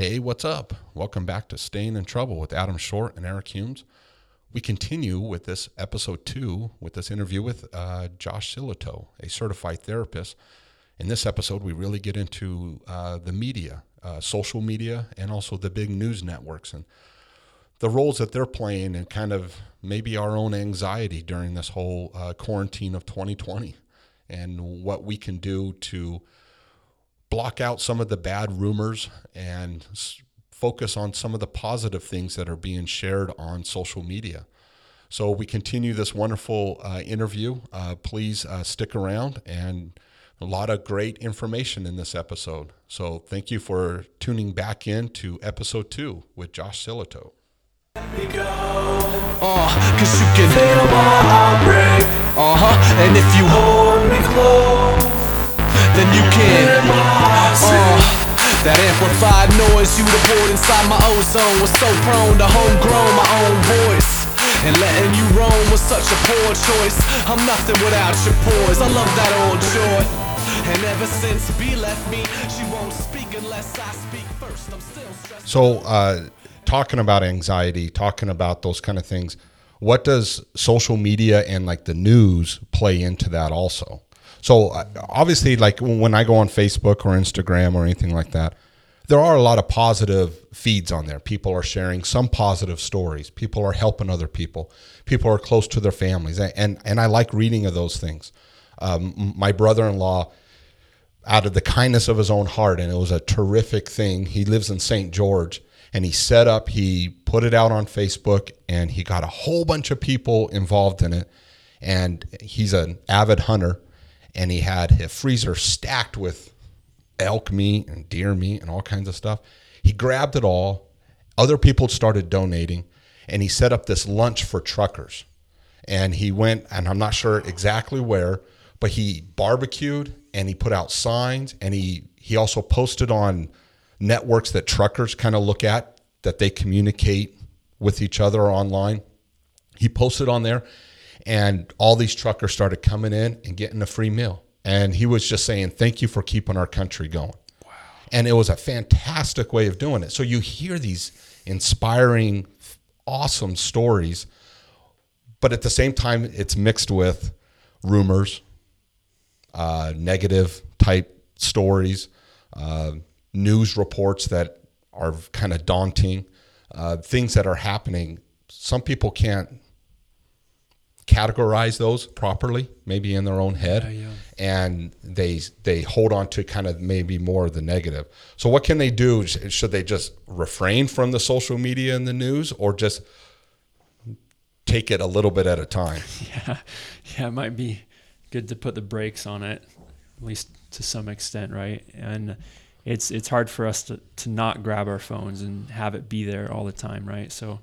Hey, what's up? Welcome back to Staying in Trouble with Adam Short and Eric Humes. We continue with this episode two with this interview with uh, Josh Silito, a certified therapist. In this episode, we really get into uh, the media, uh, social media, and also the big news networks and the roles that they're playing and kind of maybe our own anxiety during this whole uh, quarantine of 2020 and what we can do to block out some of the bad rumors and s- focus on some of the positive things that are being shared on social media. So we continue this wonderful uh, interview. Uh, please uh, stick around and a lot of great information in this episode. So thank you for tuning back in to episode two with Josh Silito. Uh, cause you can feel my heart break. Uh huh. And if you hold me close, then you can. You poured inside my ozone was so prone to homegrown my own voice. And letting you roam was such a poor choice. I'm nothing without your pores. I love that old joy. And ever since B left me, she won't speak unless I speak first. I'm still stressed. So, uh, talking about anxiety, talking about those kind of things, what does social media and like the news play into that also? So, uh, obviously, like when I go on Facebook or Instagram or anything like that, there are a lot of positive feeds on there. People are sharing some positive stories. People are helping other people. People are close to their families, and and I like reading of those things. Um, my brother-in-law out of the kindness of his own heart and it was a terrific thing he lives in st george and he set up he put it out on facebook and he got a whole bunch of people involved in it and he's an avid hunter and he had a freezer stacked with elk meat and deer meat and all kinds of stuff. He grabbed it all. Other people started donating and he set up this lunch for truckers. And he went and i'm not sure exactly where but he barbecued and he put out signs and he he also posted on networks that truckers kind of look at that they communicate with each other online. He posted on there and all these truckers started coming in and getting a free meal and he was just saying thank you for keeping our country going. Wow. and it was a fantastic way of doing it. So you hear these inspiring awesome stories but at the same time it's mixed with rumors uh, negative type stories uh, news reports that are kind of daunting uh, things that are happening. Some people can't categorize those properly maybe in their own head yeah. and they they hold on to kind of maybe more of the negative so what can they do should they just refrain from the social media and the news or just take it a little bit at a time Yeah, yeah, it might be good to put the brakes on it, at least to some extent, right? And it's it's hard for us to, to not grab our phones and have it be there all the time, right? So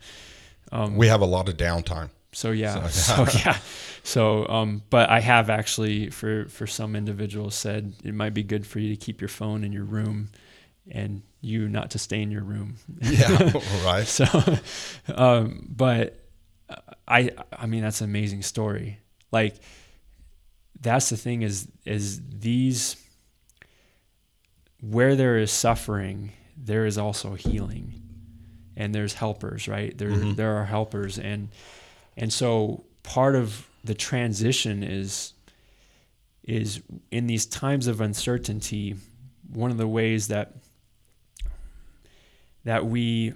um, we have a lot of downtime so yeah, so, yeah, so um, but I have actually for for some individuals said it might be good for you to keep your phone in your room, and you not to stay in your room. yeah right So, um, but I, I mean, that's an amazing story. Like, that's the thing is, is these, where there is suffering, there is also healing and there's helpers, right? There, there are helpers. And, and so part of the transition is, is in these times of uncertainty, one of the ways that, that we,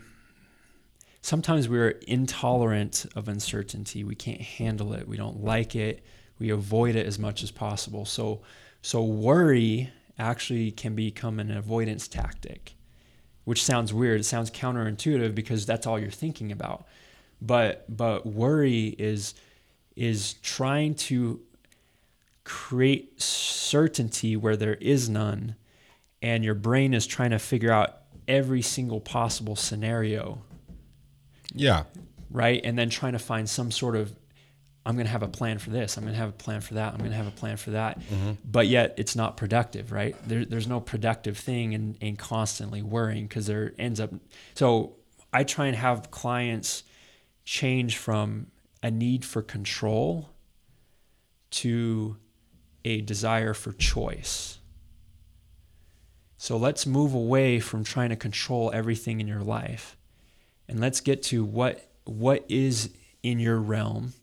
sometimes we're intolerant of uncertainty. We can't handle it. We don't like it. We avoid it as much as possible. So, so worry actually can become an avoidance tactic, which sounds weird. It sounds counterintuitive because that's all you're thinking about. But but worry is is trying to create certainty where there is none, and your brain is trying to figure out every single possible scenario yeah right? And then trying to find some sort of, I'm going to have a plan for this. I'm going to have a plan for that. I'm going to have a plan for that. Mm-hmm. But yet it's not productive, right? There, there's no productive thing in, in constantly worrying because there ends up. So I try and have clients change from a need for control to a desire for choice. So let's move away from trying to control everything in your life and let's get to what what is in your realm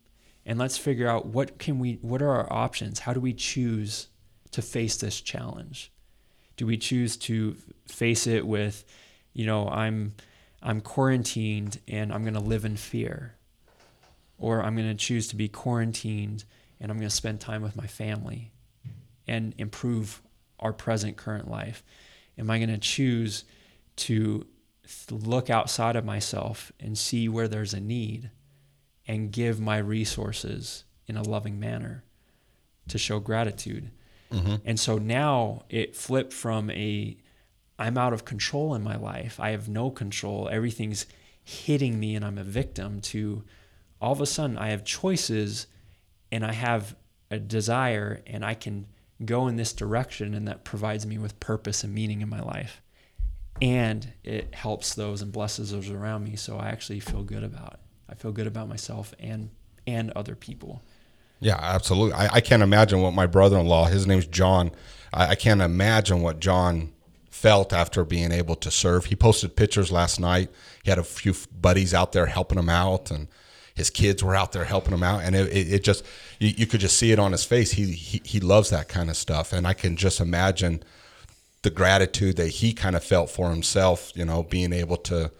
and let's figure out what can we what are our options? How do we choose to face this challenge? Do we choose to face it with, you know, I'm I'm quarantined and I'm going to live in fear? Or I'm going to choose to be quarantined and I'm going to spend time with my family and improve our present current life? Am I going to choose to look outside of myself and see where there's a need and give my resources in a loving manner to show gratitude? Mm-hmm. And so now it flipped from a I'm out of control in my life. I have no control. Everything's hitting me and I'm a victim to all of a sudden I have choices and I have a desire and I can go in this direction and that provides me with purpose and meaning in my life. And it helps those and blesses those around me. So I actually feel good about it. I feel good about myself and and other people. Yeah, absolutely. I, I can't imagine what my brother-in-law, his name's John. I, I can't imagine what John felt after being able to serve. He posted pictures last night. He had a few buddies out there helping him out, and his kids were out there helping him out, and it, it, it just you, you, could just see it on his face. He, he he loves that kind of stuff, and I can just imagine the gratitude that he kind of felt for himself. You know, being able to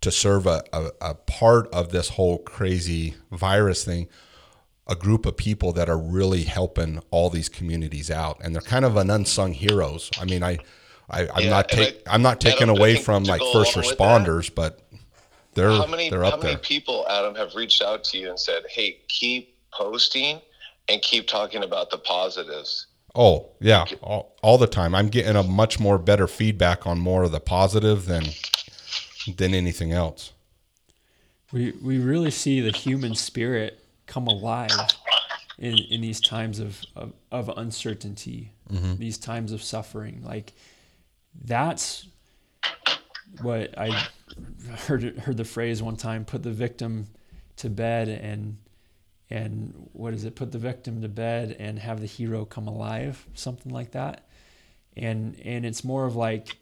to serve a, a, a part of this whole crazy virus thing a group of people that are really helping all these communities out, and they're kind of an unsung heroes. I mean, I, I am yeah, not take, I, am not taking away from like first responders, but they're how many they're how up many there. people, Adam, have reached out to you and said, "Hey, keep posting and keep talking about the positives." Oh yeah, all, all the time. I'm getting a much more better feedback on more of the positive than than anything else. We we really see the human spirit come alive in, in these times of, of, of uncertainty, mm-hmm. these times of suffering. Like that's what I heard heard the phrase one time, put the victim to bed and and what is it, put the victim to bed and have the hero come alive, something like that. And and it's more of like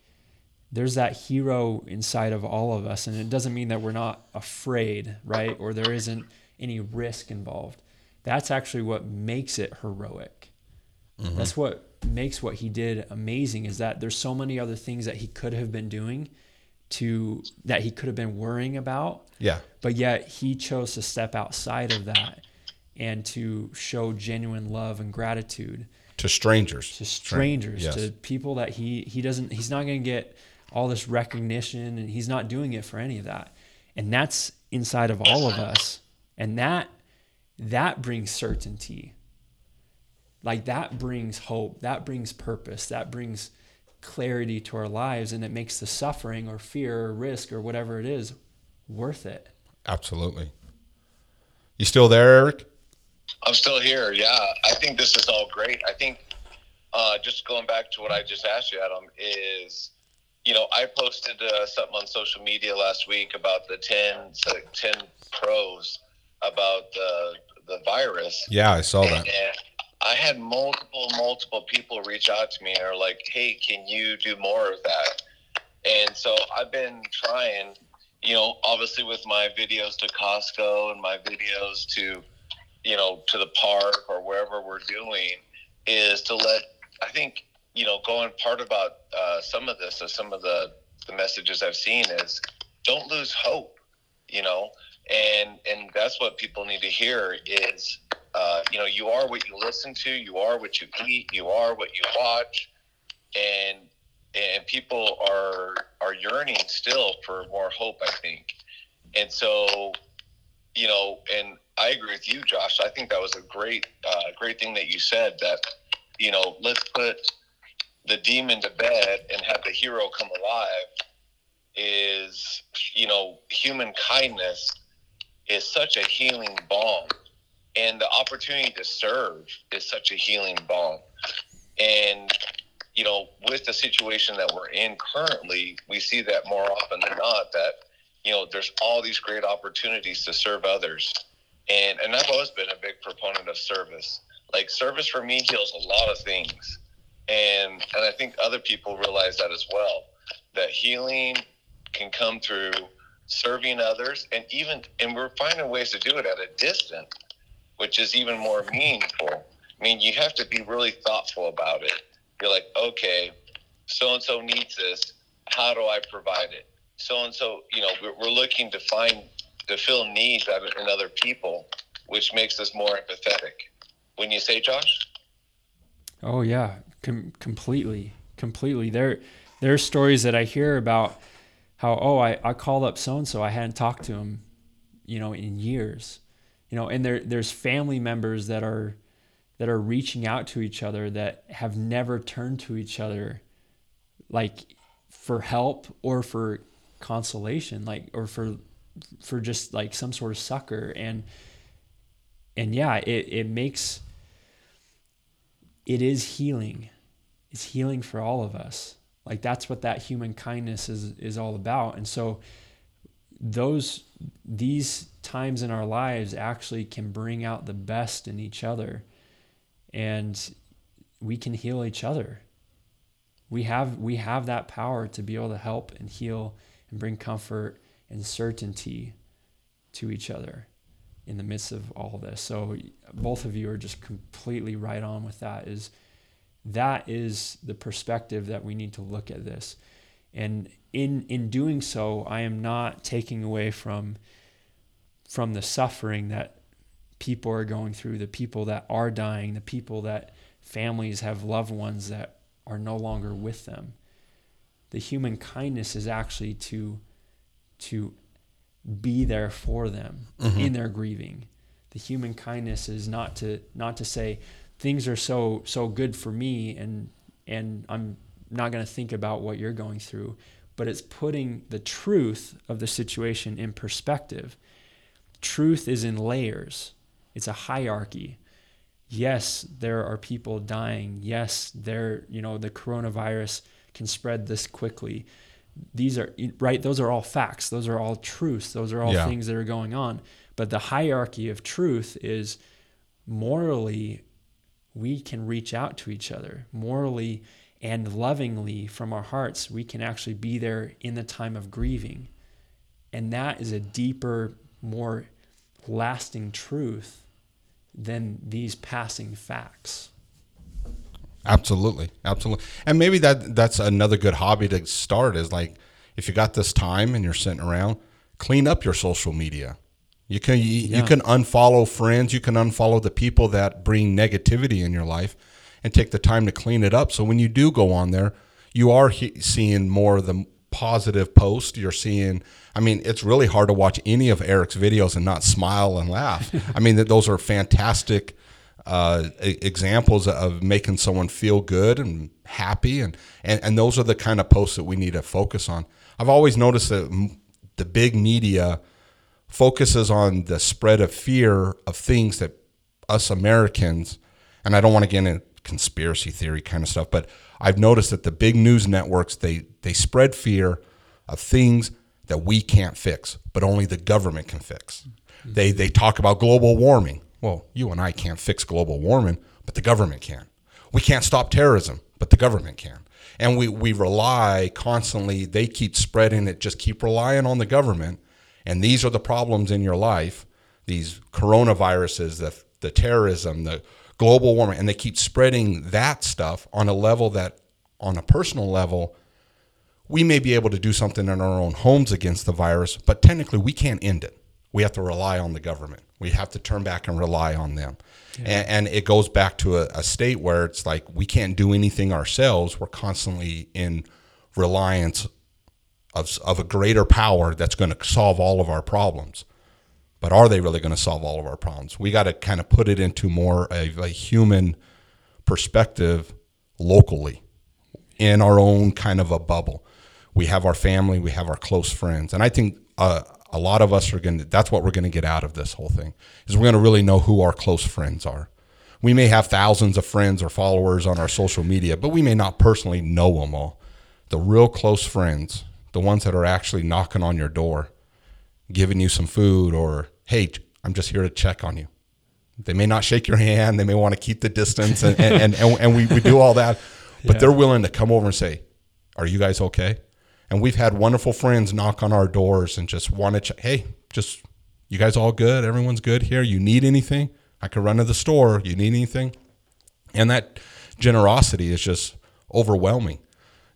there's that hero inside of all of us and it doesn't mean that we're not afraid right or there isn't any risk involved. That's actually what makes it heroic. Mm-hmm. That's what makes what he did amazing is that there's so many other things that he could have been doing to that he could have been worrying about. Yeah. But yet he chose to step outside of that and to show genuine love and gratitude to strangers. To strangers, yes. to people that he he doesn't he's not going to get all this recognition and he's not doing it for any of that. And that's inside of all of us and that that brings certainty. Like that brings hope, that brings purpose, that brings clarity to our lives and it makes the suffering or fear or risk or whatever it is worth it. Absolutely. You still there, Eric? I'm still here. Yeah. I think this is all great. I think uh, just going back to what I just asked you, Adam, is you know, I posted uh, something on social media last week about the 10, 10 pros about the the virus. Yeah, I saw that. And I had multiple multiple people reach out to me and are like, "Hey, can you do more of that?" And so I've been trying, you know, obviously with my videos to Costco and my videos to, you know, to the park or wherever we're doing, is to let I think you know going part about uh, some of this, or some of the the messages I've seen is don't lose hope. You know, and and that's what people need to hear is uh, you know you are what you listen to you are what you eat you are what you watch and and people are are yearning still for more hope i think and so you know and i agree with you josh i think that was a great uh, great thing that you said that you know let's put the demon to bed and have the hero come alive is you know human kindness is such a healing balm. And the opportunity to serve is such a healing balm. And, you know, with the situation that we're in currently, we see that more often than not that, you know, there's all these great opportunities to serve others. And, and I've always been a big proponent of service. Like service for me heals a lot of things. and and I think other people realize that as well. That healing can come through serving others, and even and we're finding ways to do it at a distance, which is even more meaningful. I mean, you have to be really thoughtful about it. You're like, okay, so and so needs this. How do I provide it? So and so, you know, we're, looking to find to fill needs in other people, which makes us more empathetic. Wouldn't you say, Josh? Oh yeah, Com- completely, completely. There, there are stories that I hear about how oh I, I called up so and so I hadn't talked to him, you know, in years, you know, and there there's family members that are that are reaching out to each other that have never turned to each other, like for help or for consolation, like or for for just like some sort of succor and and yeah, it it makes it is healing. It's healing for all of us. Like that's what that human kindness is is all about. And so those these times in our lives actually can bring out the best in each other and we can heal each other. We have we have that power to be able to help and heal and bring comfort and certainty to each other in the midst of all this. So both of you are just completely right on with that is that is the perspective that we need to look at this. And in in doing so, I am not taking away from from the suffering that people are going through, the people that are dying, the people that families have loved ones that are no longer with them. The human kindness is actually to to be there for them mm-hmm. in their grieving. The human kindness is not to not to say things are so so good for me and and I'm not going to think about what you're going through, but it's putting the truth of the situation in perspective. Truth is in layers. It's a hierarchy. Yes, there are people dying. Yes, there, you know, the coronavirus can spread this quickly these are right those are all facts those are all truths those are all yeah. things that are going on but the hierarchy of truth is morally we can reach out to each other morally and lovingly from our hearts we can actually be there in the time of grieving and that is a deeper more lasting truth than these passing facts Absolutely, absolutely. And maybe that that's another good hobby to start is like if you got this time and you're sitting around, clean up your social media. You can you, yeah. you can unfollow friends, you can unfollow the people that bring negativity in your life and take the time to clean it up. So when you do go on there, you are he- seeing more of the positive post. You're seeing I mean, it's really hard to watch any of Eric's videos and not smile and laugh. I mean, that those are fantastic uh, examples of making someone feel good and happy, and, and and those are the kind of posts that we need to focus on. I've always noticed that the big media focuses on the spread of fear of things that us Americans, and I don't want to get into conspiracy theory kind of stuff, but I've noticed that the big news networks they they spread fear of things that we can't fix, but only the government can fix. Mm-hmm. They they talk about global warming. Well, you and I can't fix global warming, but the government can. We can't stop terrorism, but the government can. And we, we rely constantly, they keep spreading it, just keep relying on the government. And these are the problems in your life these coronaviruses, the, the terrorism, the global warming, and they keep spreading that stuff on a level that, on a personal level, we may be able to do something in our own homes against the virus, but technically we can't end it. We have to rely on the government. We have to turn back and rely on them. Yeah. And, and, it goes back to a, a state where it's like we can't do anything ourselves. We're constantly in reliance of, of a greater power that's going to solve all of our problems. But are they really going to solve all of our problems? We got to kind of put it into more of a human perspective locally in our own kind of a bubble. We have our family, we have our close friends. And I think uh, a lot of us are going to that's what we're going to get out of this whole thing is we're going to really know who our close friends are we may have thousands of friends or followers on our social media but we may not personally know them all the real close friends the ones that are actually knocking on your door giving you some food or hey i'm just here to check on you they may not shake your hand they may want to keep the distance and, and, and, and we, we do all that but Yeah. they're willing to come over and say, "Are you guys okay?" And we've had wonderful friends knock on our doors and just want to, ch- hey, just you guys all good? Everyone's good here. You need anything? I could run to the store. You need anything? And that generosity is just overwhelming.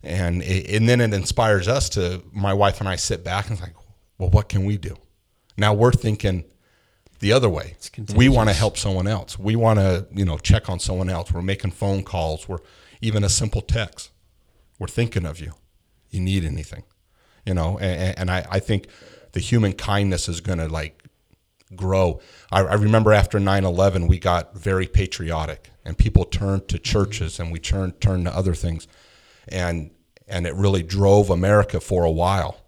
And it, and then it inspires us to my wife and I sit back and it's like, well, what can we do? Now we're thinking the other way. We want to help someone else. We want to, you know, check on someone else. We're making phone calls. We're even a simple text. We're thinking of you. You need anything, you know? And, and I, I think the human kindness is going to like grow. I, I remember after 9-11, we got very patriotic and people turned to mm-hmm. churches and we turned, turned to other things. And, and it really drove America for a while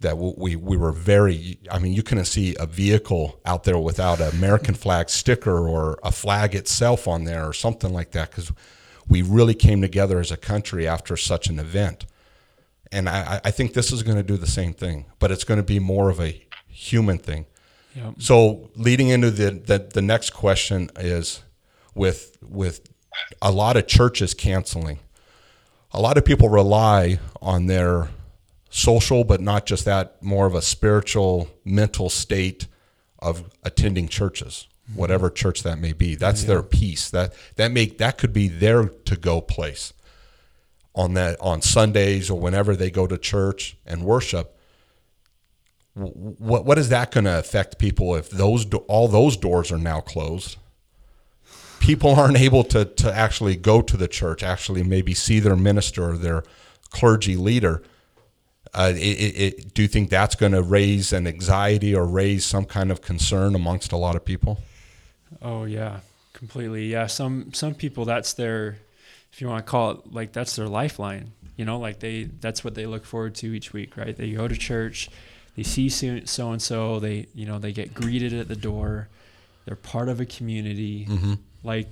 that we, we were very, I mean, you couldn't see a vehicle out there without an American flag sticker or a flag itself on there or something like that. Cause we really came together as a country after such an event. And I, I think this is going to do the same thing, but it's going to be more of a human thing. Yep. So leading into the, the the next question is with with a lot of churches canceling, a lot of people rely on their social, but not just that, more of a spiritual, mental state of attending churches, mm-hmm. whatever church that may be. That's their peace. That that make that could be their to go place on that on Sundays or whenever they go to church and worship what what is that going to affect people if those do- all those doors are now closed? People aren't able to to actually go to the church, actually maybe see their minister or their clergy leader. Uh, it, it, do you think that's going to raise an anxiety or raise some kind of concern amongst a lot of people? Oh yeah, completely. Yeah, some some people that's their, if you want to call it like that's their lifeline. You know, like they that's what they look forward to each week, right? They go to church, they see so and so, they you know they get greeted at the door, they're part of a community. Like,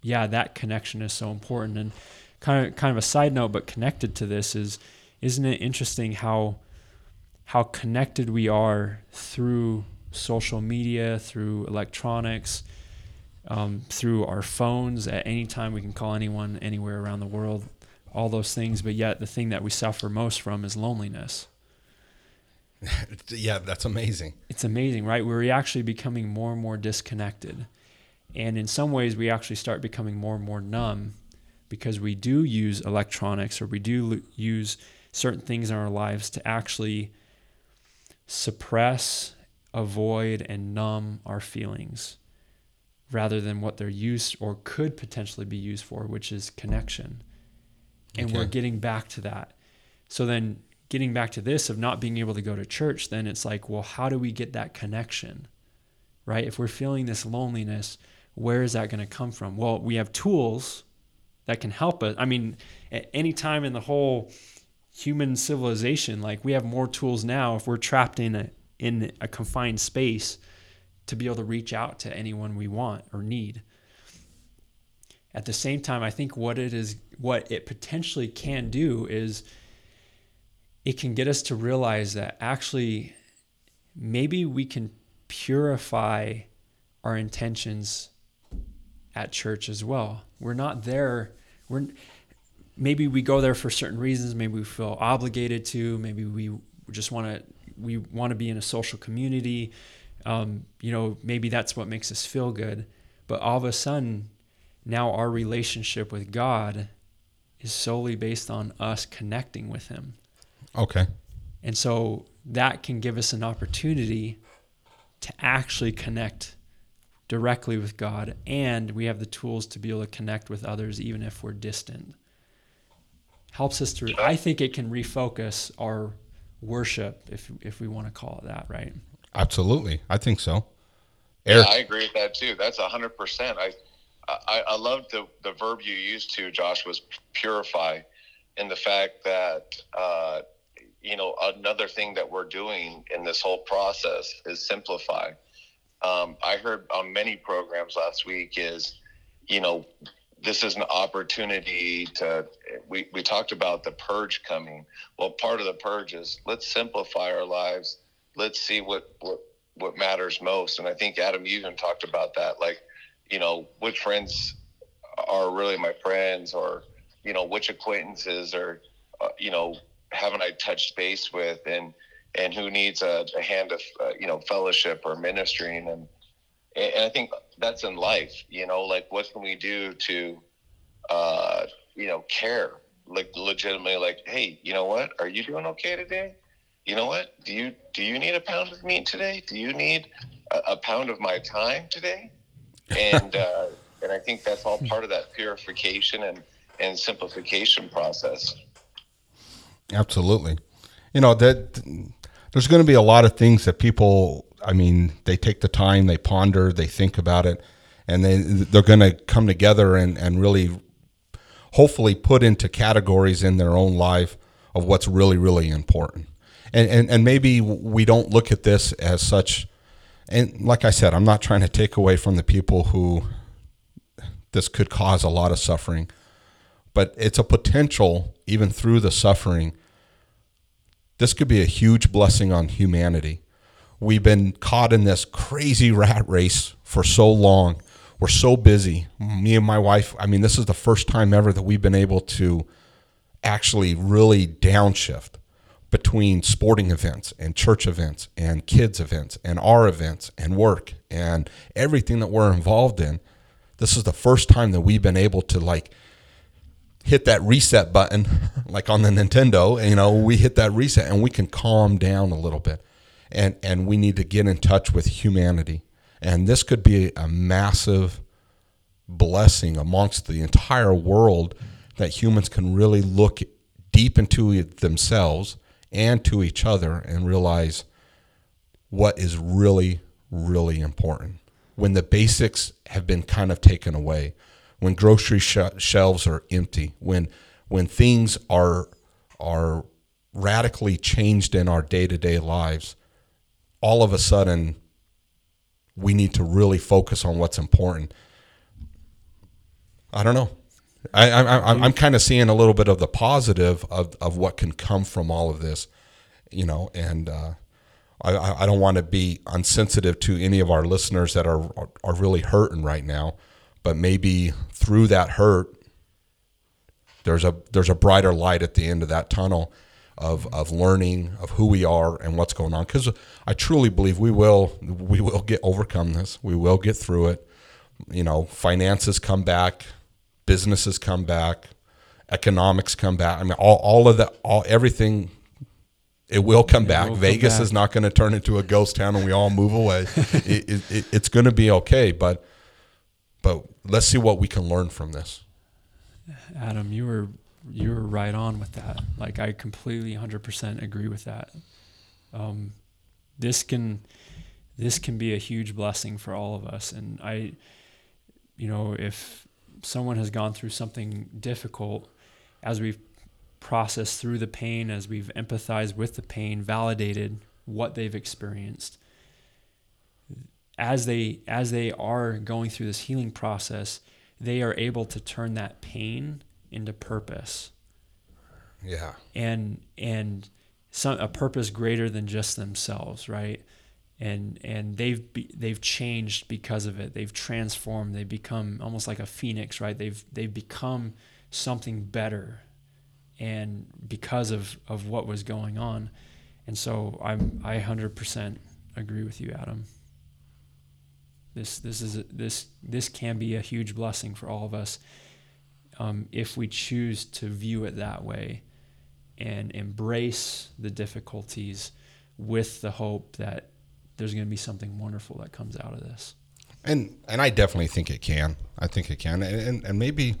yeah, that connection is so important. And kind of kind of a side note, but connected to this is, isn't it interesting how how connected we are through social media, through electronics, um, through our phones. At any time, we can call anyone anywhere around the world, all those things. But yet, the thing that we suffer most from is loneliness. yeah, that's amazing. It's amazing, right? We're actually becoming more and more disconnected. And in some ways, we actually start becoming more and more numb because we do use electronics or we do l- use certain things in our lives to actually suppress, avoid, and numb our feelings rather than what they're used or could potentially be used for, which is connection. And we're getting back to that. So then getting back to this of not being able to go to church, then it's like, well, how do we get that connection? Right? If we're feeling this loneliness, where is that going to come from? Well, we have tools that can help us. I mean, at any time in the whole human civilization, like we have more tools now if we're trapped in a in a confined space to be able to reach out to anyone we want or need. At the same time, I think what it is what it potentially can do is it can get us to realize that actually maybe we can purify our intentions at church as well. We're not there. We're maybe we go there for certain reasons. Maybe we feel obligated to. Maybe we just want to. We want to be in a social community. Um, you know, maybe that's what makes us feel good. But all of a sudden, now our relationship with God is solely based on us connecting with Him. Okay. And so that can give us an opportunity to actually connect directly with God. And we have the tools to be able to connect with others, even if we're distant. Helps us to, I think it can refocus our worship, if, if we want to call it that, right? Absolutely. I think so. Yeah, I agree with that too. That's a hundred percent. I, I, I love the the verb you used to, Josh, was purify, and the fact that uh, you know another thing that we're doing in this whole process is simplify. Um, I heard on many programs last week is, you know, this is an opportunity to. We we talked about the purge coming. Well, part of the purge is let's simplify our lives. Let's see what what what matters most. And I think Adam, you even talked about that. Like, you know, which friends are really my friends, or you know, which acquaintances or, uh, you know, haven't I touched base with and, and who needs a, a hand of, uh, you know, fellowship or ministering. And, and I think that's in life, you know, like what can we do to, uh, you know, care like legitimately like, Hey, you know what? Are you doing okay today? You know what? Do you, do you need a pound of meat today? Do you need a, a pound of my time today? And, uh, and I think that's all part of that purification and, and simplification process. Absolutely. You know, that there's going to be a lot of things that people, I mean, they take the time, they ponder, they think about it, and they, they're going to come together and, and really hopefully put into categories in their own life of what's really, really important. And, and, and maybe we don't look at this as such. And like I said, I'm not trying to take away from the people who this could cause a lot of suffering, but it's a potential, even through the suffering, this could be a huge blessing on humanity. We've been caught in this crazy rat race for so long. We're so busy. Me and my wife, I mean, this is the first time ever that we've been able to actually really downshift between sporting events and church events and kids events and our events and work and everything that we're involved in. This is the first time that we've been able to like hit that reset button, like on the Nintendo, you know, we hit that reset and we can calm down a little bit. And, and we need to get in touch with humanity. And this could be a massive blessing amongst the entire world that humans can really look deep into themselves and to each other and realize what is really, really important. When the basics have been kind of taken away, when grocery sh- shelves are empty, when when things are are radically changed in our day-to-day lives, all of a sudden we need to really focus on what's important. I don't know. I, I, I'm, I'm kind of seeing a little bit of the positive of, of what can come from all of this, you know, and uh, I, I don't want to be unsensitive to any of our listeners that are, are, are really hurting right now but maybe through that hurt there's a there's a brighter light at the end of that tunnel of of learning of who we are and what's going on because I truly believe we will we will get overcome this we will get through it you know finances come back businesses come back economics come back I mean all, all of that all everything it will come it back. Will Vegas come back. is not going to turn into a ghost town and we all move away. it, it, it, it's going to be okay, but but let's see what we can learn from this. Adam, you were you were right on with that. Like I completely 100% agree with that. Um, this can this can be a huge blessing for all of us and I you know, if someone has gone through something difficult as we've processed through the pain, as we've empathized with the pain, validated what they've experienced, as they as they are going through this healing process, they are able to turn that pain into purpose. Yeah. And and some a purpose greater than just themselves, right? And and they've be, they've changed because of it. They've transformed. They've become almost like a phoenix, right? They've they've become something better, and because of of what was going on. And so I'm I hundred percent agree with you, Adam. This this is a, this this can be a huge blessing for all of us um, if we choose to view it that way and embrace the difficulties with the hope that there's going to be something wonderful that comes out of this. And and I definitely think it can. I think it can, and and, and maybe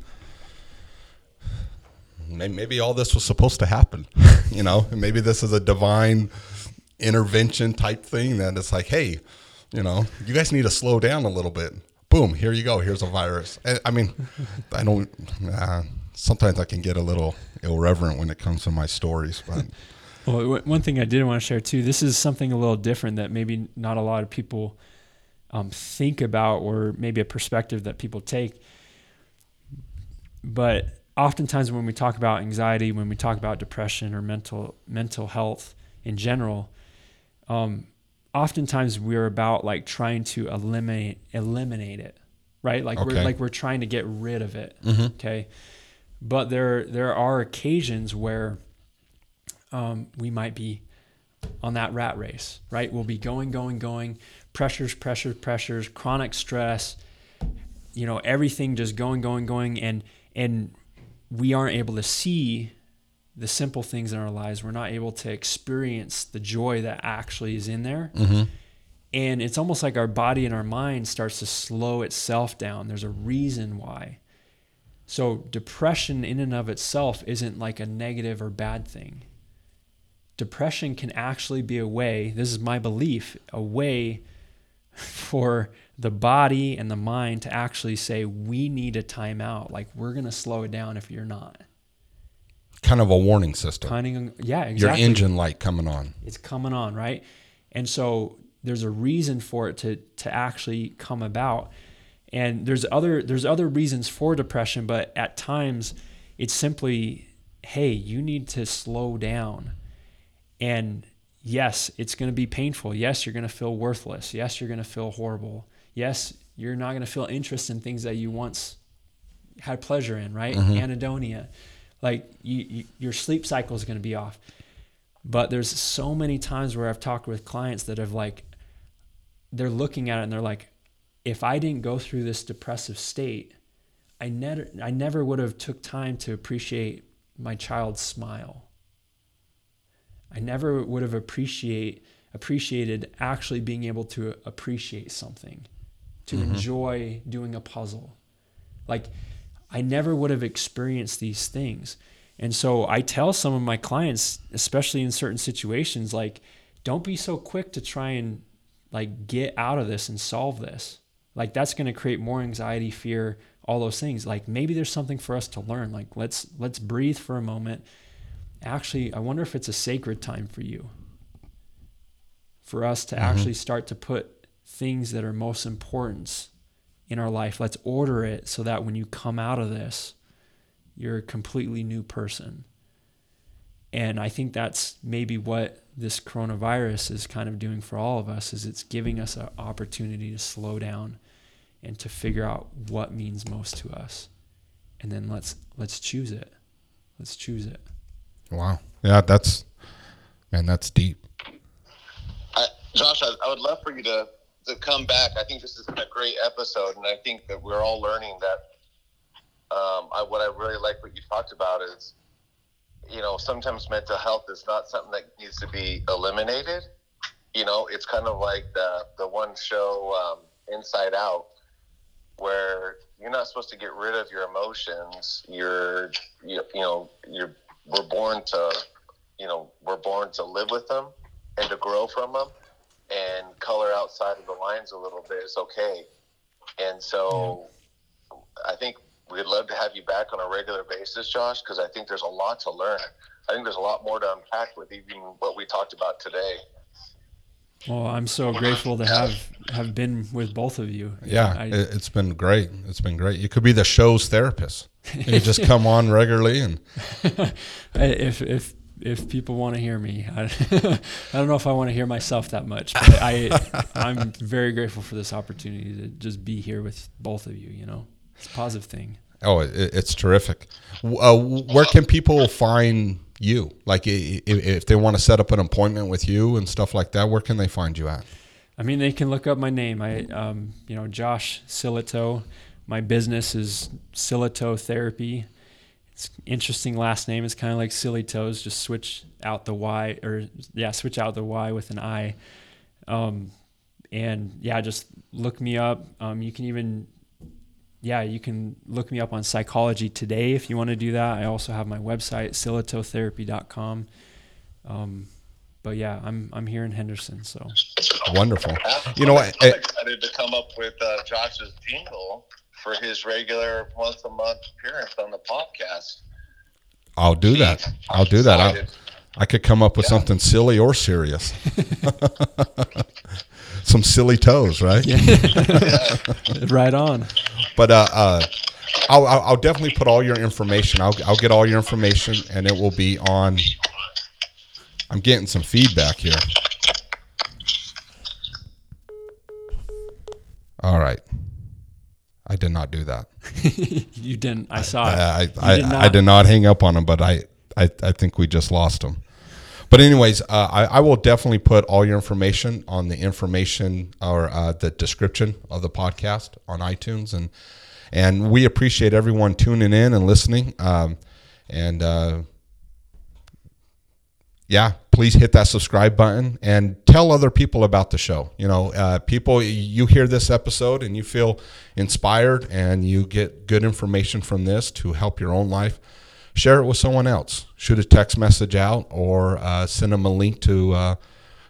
maybe all this was supposed to happen. you know, maybe this is a divine intervention type thing that it's like, hey, you know, you guys need to slow down a little bit. Boom, here you go. Here's a virus. I mean, I don't. Uh, sometimes I can get a little irreverent when it comes to my stories, but. Well, one thing I did want to share too. This is something a little different that maybe not a lot of people um, think about, or maybe a perspective that people take. But oftentimes, when we talk about anxiety, when we talk about depression or mental mental health in general, um, oftentimes we're about like trying to eliminate eliminate it right like okay. we're like we're trying to get rid of it mm-hmm. okay but there there are occasions where um, we might be on that rat race, right? We'll be going, going, going, pressures, pressures, pressures, chronic stress, you know, everything just going, going, going, and and we aren't able to see the simple things in our lives. We're not able to experience the joy that actually is in there. Mm-hmm. And it's almost like our body and our mind starts to slow itself down. There's a reason why. So depression in and of itself isn't like a negative or bad thing. Depression can actually be a way, this is my belief, a way for the body and the mind to actually say, we need a timeout. Like, we're going to slow it down if you're not. Kind of a warning system. Yeah, Your engine light coming on. It's coming on, right? And so there's a reason for it to to actually come about. And there's other there's other reasons for depression, but at times it's simply, hey, you need to slow down. And yes, it's going to be painful. Yes, you're going to feel worthless. Yes, you're going to feel horrible. Yes, you're not going to feel interest in things that you once had pleasure in, right? Mm-hmm. Anhedonia. Like you, you, your sleep cycle is going to be off. But there's so many times where I've talked with clients that have like, they're looking at it and they're like, if I didn't go through this depressive state, I never, I never would have took time to appreciate my child's smile. I never would have appreciate appreciated actually being able to appreciate something, to mm-hmm. enjoy doing a puzzle. Like I never would have experienced these things. And so I tell some of my clients, especially in certain situations, like, don't be so quick to try and like get out of this and solve this. Like that's going to create more anxiety, fear, all those things. Like maybe there's something for us to learn. Like let's let's breathe for a moment. Actually, I wonder if it's a sacred time for you. For us to mm-hmm. actually start to put things that are most important in our life. Let's order it so that when you come out of this, you're a completely new person. And I think that's maybe what this coronavirus is kind of doing for all of us is it's giving us an opportunity to slow down and to figure out what means most to us. And then let's let's choose it. Let's choose it. Wow. Yeah, that's man, that's deep. I, Josh, I, I would love for you to to come back. I think this has been a great episode, and I think that we're all learning that. Um, I, what I really like what you talked about is, you know, sometimes mental health is not something that needs to be eliminated. You know, it's kind of like the the one show um, Inside Out, where you're not supposed to get rid of your emotions. You're, you, you know, you're we're born to, you know, we're born to live with them and to grow from them and color outside of the lines a little bit is okay. And so I think we'd love to have you back on a regular basis, Josh, because I think there's a lot to learn. I think there's a lot more to unpack with even what we talked about today. Well, I'm so grateful to have have been with both of you. Yeah, I, it, it's been great. It's been great. You could be the show's therapist. You just come on regularly and if if if people want to hear me, I, I don't know if I want to hear myself that much, but I I'm very grateful for this opportunity to just be here with both of you. You know, it's a positive thing. oh, it, it's terrific. Uh, where can people find you? Like, i- i- if they want to set up an appointment with you and stuff like that, where can they find you at? I mean, they can look up my name. I, um, you know, Josh Silito. My business is Silito Therapy. It's interesting last name. It's kind of like Silly Toes. Just switch out the Y, or yeah, switch out the Y with an I. Um, and yeah, just look me up. Um, you can even, yeah, you can look me up on Psychology Today if you want to do that. I also have my website, silitotherapy.com. Um, but yeah, I'm I'm here in Henderson, so. Wonderful. I'm, You know what? I'm eh, excited to come up with uh, Josh's jingle for his regular once a month appearance on the podcast. I'll do that. I'll do that. I, I could come up with something silly or serious. Some silly toes, right? Yeah. right on. But uh, uh, I'll, I'll I'll definitely put all your information. I'll I'll get all your information, and it will be on. I'm getting some feedback here. All right. I did not do that. You didn't. I saw it. I I, did I, not. I did not hang up on him, but I, I, I think we just lost him. But anyways, uh, I, I will definitely put all your information on the information or uh, the description of the podcast on iTunes, and and we appreciate everyone tuning in and listening. Um, and uh, yeah, please hit that subscribe button and tell other people about the show. You know, uh, people, you hear this episode and you feel inspired and you get good information from this to help your own life. Share it with someone else. Shoot a text message out or uh, send them a link to uh,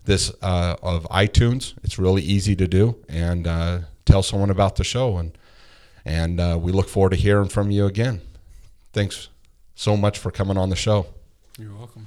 this uh, of iTunes. It's really easy to do, and uh, tell someone about the show. And and uh, we look forward to hearing from you again. Thanks so much for coming on the show. You're welcome.